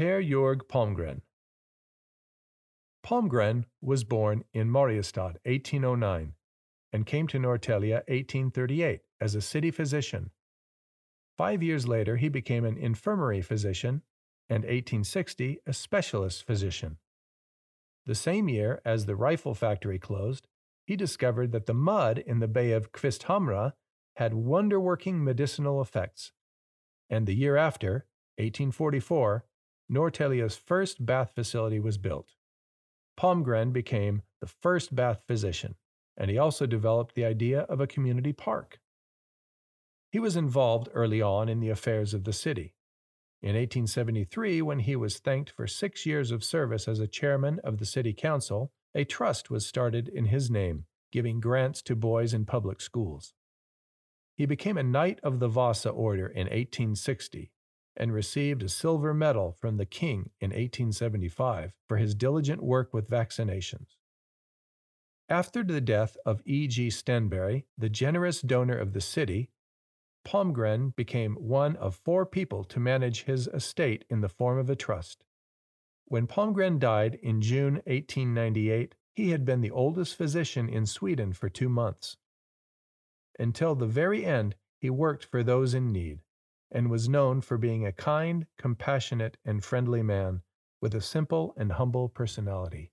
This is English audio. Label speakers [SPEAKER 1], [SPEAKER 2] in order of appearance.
[SPEAKER 1] Pehr Georg Palmgren. Palmgren was born in Mariestad 1809 and came to Norrtälje 1838 as a city physician. Five years later, he became an infirmary physician and 1860 a specialist physician. The same year as the rifle factory closed, he discovered that the mud in the Bay of Kvisthamra had wonder-working medicinal effects. And the year after, 1844, Norrtälje's first bath facility was built. Palmgren became the first bath physician, and he also developed the idea of a community park. He was involved early on in the affairs of the city. In 1873, when he was thanked for six years of service as a chairman of the city council, a trust was started in his name, giving grants to boys in public schools. He became a Knight of the Vasa Order in 1860 and received a silver medal from the king in 1875 for his diligent work with vaccinations. After the death of E. G. Stenberry, the generous donor of the city, Palmgren became one of four people to manage his estate in the form of a trust. When Palmgren died in June 1898, he had been the oldest physician in Sweden for two months. Until the very end, he worked for those in need, and was known for being a kind, compassionate, and friendly man with a simple and humble personality.